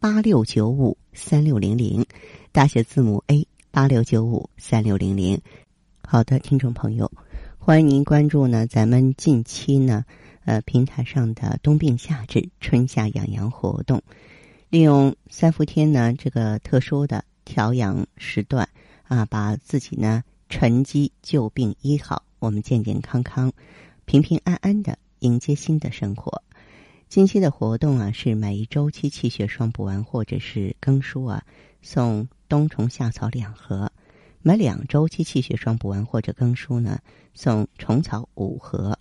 八六九五三六零零，大写字母 A 八六九五三六零零。好的，听众朋友，欢迎您关注呢，咱们近期呢，呃，平台上的冬病夏治、春夏养阳活动，利用三伏天呢这个特殊的调养时段啊，把自己呢沉积旧病医好，我们健健康康、平平安安的。迎接新的生活。近期的活动啊，是买一周期气血双补丸或者是更舒啊，送冬虫夏草两盒；买两周期气血双补丸或者更舒呢，送虫草五盒。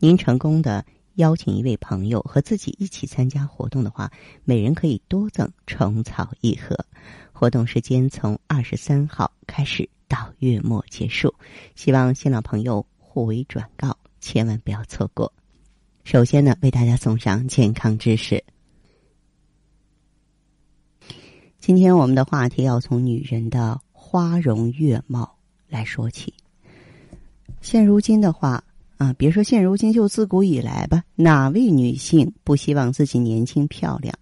您成功的邀请一位朋友和自己一起参加活动的话，每人可以多赠虫草一盒。活动时间从二十三号开始到月末结束，希望新老朋友互为转告，千万不要错过。首先呢，为大家送上健康知识。今天我们的话题要从女人的花容月貌来说起。现如今的话啊，别说现如今，就自古以来吧，哪位女性不希望自己年轻漂亮，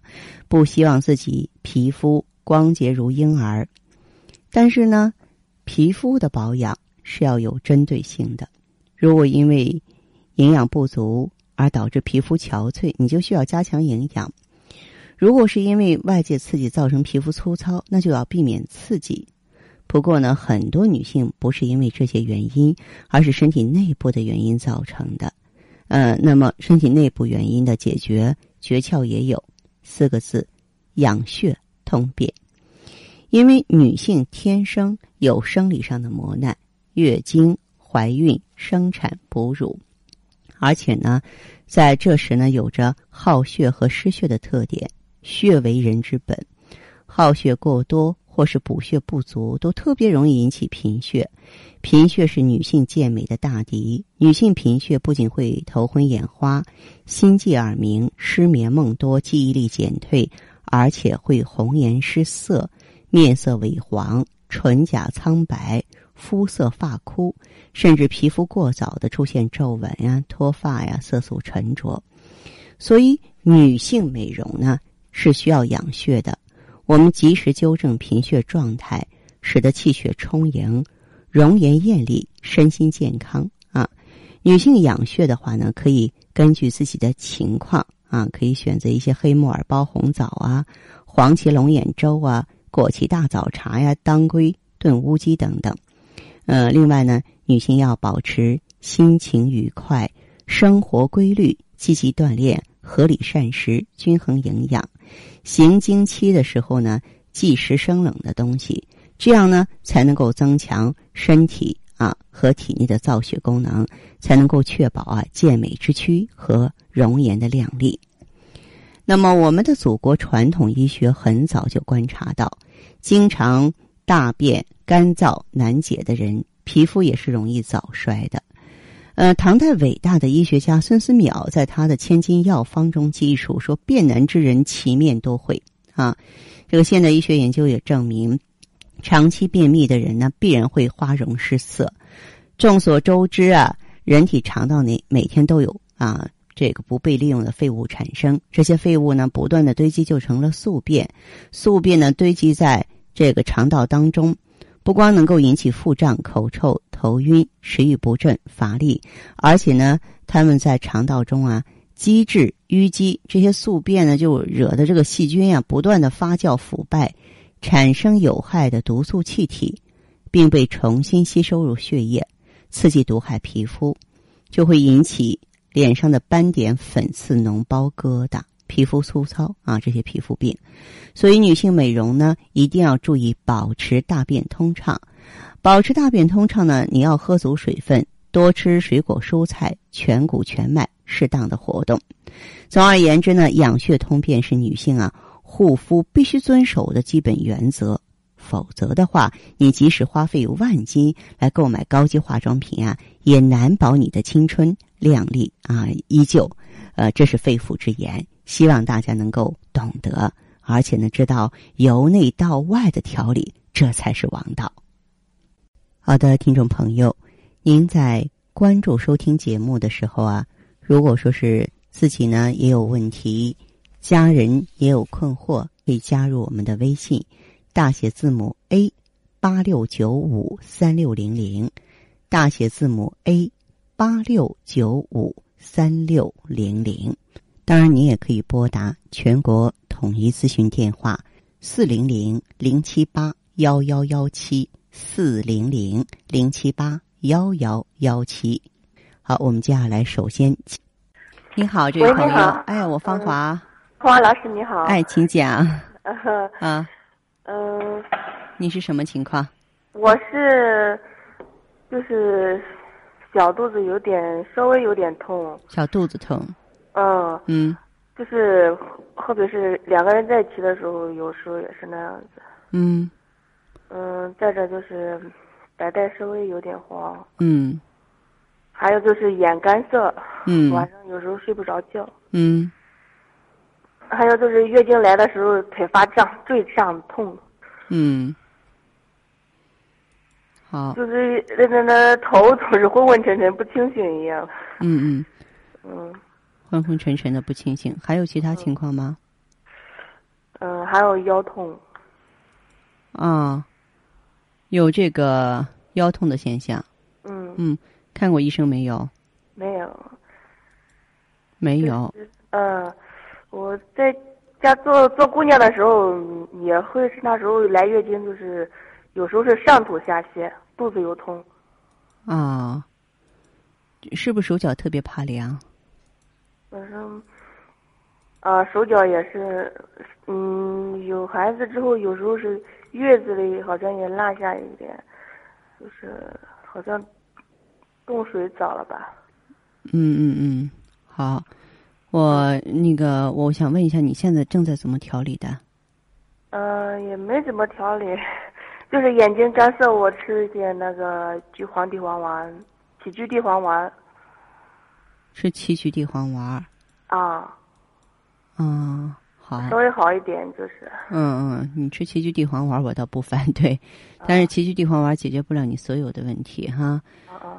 不希望自己皮肤光洁如婴儿？但是呢，皮肤的保养是要有针对性的。如果因为营养不足，而导致皮肤憔悴，你就需要加强营养。如果是因为外界刺激造成皮肤粗糙，那就要避免刺激。不过呢，很多女性不是因为这些原因，而是身体内部的原因造成的。呃，那么身体内部原因的解决诀窍也有四个字：养血通便。因为女性天生有生理上的磨难，月经、怀孕、生产、哺乳。而且呢，在这时呢，有着耗血和失血的特点。血为人之本，耗血过多或是补血不足，都特别容易引起贫血。贫血是女性健美的大敌。女性贫血不仅会头昏眼花、心悸耳鸣、失眠梦多、记忆力减退，而且会红颜失色、面色萎黄、唇甲苍白。肤色发枯，甚至皮肤过早的出现皱纹呀、脱发呀、色素沉着，所以女性美容呢是需要养血的。我们及时纠正贫血状态，使得气血充盈，容颜艳丽，身心健康啊。女性养血的话呢，可以根据自己的情况啊，可以选择一些黑木耳包红枣啊、黄芪龙眼粥啊、枸杞大枣茶呀、当归炖乌鸡等等。呃，另外呢，女性要保持心情愉快，生活规律，积极锻炼，合理膳食，均衡营养。行经期的时候呢，忌食生冷的东西，这样呢才能够增强身体啊和体内的造血功能，才能够确保啊健美之躯和容颜的靓丽。那么，我们的祖国传统医学很早就观察到，经常大便。干燥难解的人，皮肤也是容易早衰的。呃，唐代伟大的医学家孙思邈在他的《千金药方》中记述说：“便难之人，其面多会。”啊，这个现代医学研究也证明，长期便秘的人呢，必然会花容失色。众所周知啊，人体肠道内每天都有啊这个不被利用的废物产生，这些废物呢，不断的堆积就成了宿便，宿便呢堆积在这个肠道当中。不光能够引起腹胀、口臭、头晕、食欲不振、乏力，而且呢，他们在肠道中啊积滞淤积，这些宿便呢就惹得这个细菌啊不断的发酵腐败，产生有害的毒素气体，并被重新吸收入血液，刺激毒害皮肤，就会引起脸上的斑点、粉刺、脓包、疙瘩。皮肤粗糙啊，这些皮肤病，所以女性美容呢，一定要注意保持大便通畅。保持大便通畅呢，你要喝足水分，多吃水果蔬菜，全谷全麦，适当的活动。总而言之呢，养血通便是女性啊护肤必须遵守的基本原则。否则的话，你即使花费有万金来购买高级化妆品啊，也难保你的青春靓丽啊依旧。呃，这是肺腑之言，希望大家能够懂得，而且呢，知道由内到外的调理，这才是王道。好的，听众朋友，您在关注收听节目的时候啊，如果说是自己呢也有问题，家人也有困惑，可以加入我们的微信。大写字母 A 八六九五三六零零，大写字母 A 八六九五三六零零。当然，你也可以拨打全国统一咨询电话四零零零七八幺幺幺七四零零零七八幺幺幺七。好，我们接下来首先，你好，这位朋友，哎，我芳华，芳华老师你好，哎，请讲，啊。嗯，你是什么情况？我是，就是小肚子有点稍微有点痛。小肚子痛。嗯。嗯。就是特别是两个人在一起的时候，有时候也是那样子。嗯。嗯，再者就是白带稍微有点黄。嗯。还有就是眼干涩。嗯。晚上有时候睡不着觉。嗯。还有就是月经来的时候腿发胀、坠胀痛。嗯。好。就是那那那头总是昏昏沉沉、不清醒一样。嗯嗯。嗯。昏昏沉沉的不清醒，还有其他情况吗？嗯，还有腰痛。啊。有这个腰痛的现象。嗯。嗯，看过医生没有？没有。没有。呃。我在家做做姑娘的时候，也会是那时候来月经，就是有时候是上吐下泻，肚子又痛。啊，是不是手脚特别怕凉？反正啊，手脚也是，嗯，有孩子之后，有时候是月子里好像也落下一点，就是好像冻水早了吧。嗯嗯嗯，好。我那个，我想问一下，你现在正在怎么调理的？嗯，也没怎么调理，就是眼睛干涩，我吃一点那个聚黄地黄丸，杞菊地黄丸。吃七菊地黄丸。啊。嗯，好。稍微好一点就是。嗯嗯，你吃杞菊地黄丸，我倒不反对，但是杞菊地黄丸解决不了你所有的问题哈。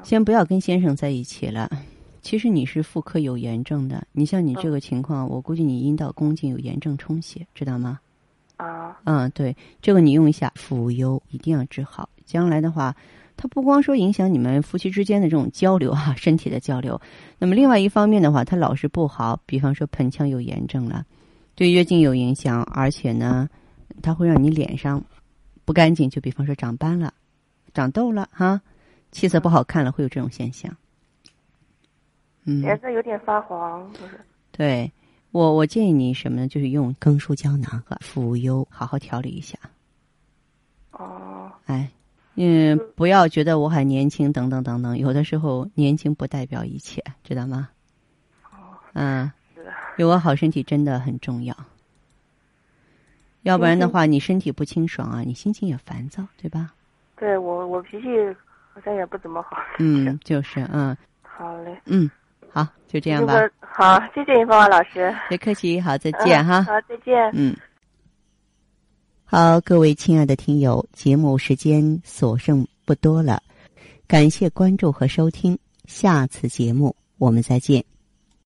先不要跟先生在一起了。其实你是妇科有炎症的，你像你这个情况，我估计你阴道宫颈有炎症充血，知道吗？啊。嗯，对，这个你用一下妇优，一定要治好。将来的话，它不光说影响你们夫妻之间的这种交流哈，身体的交流，那么另外一方面的话，它老是不好，比方说盆腔有炎症了，对月经有影响，而且呢，它会让你脸上不干净，就比方说长斑了、长痘了哈，气色不好看了，会有这种现象。嗯颜色有点发黄，就是。对，我我建议你什么呢？就是用更舒胶囊和妇优好好调理一下。哦。哎，嗯，不要觉得我还年轻，等等等等，有的时候年轻不代表一切，知道吗？哦。嗯。有个好身体真的很重要。要不然的话，你身体不清爽啊，你心情也烦躁，对吧？对我，我脾气好像也不怎么好。嗯，就是嗯。好嘞。嗯。好，就这样吧。好，谢谢你，芳芳老师。别客气，好，再见哈。好，再见。嗯。好，各位亲爱的听友，节目时间所剩不多了，感谢关注和收听，下次节目我们再见。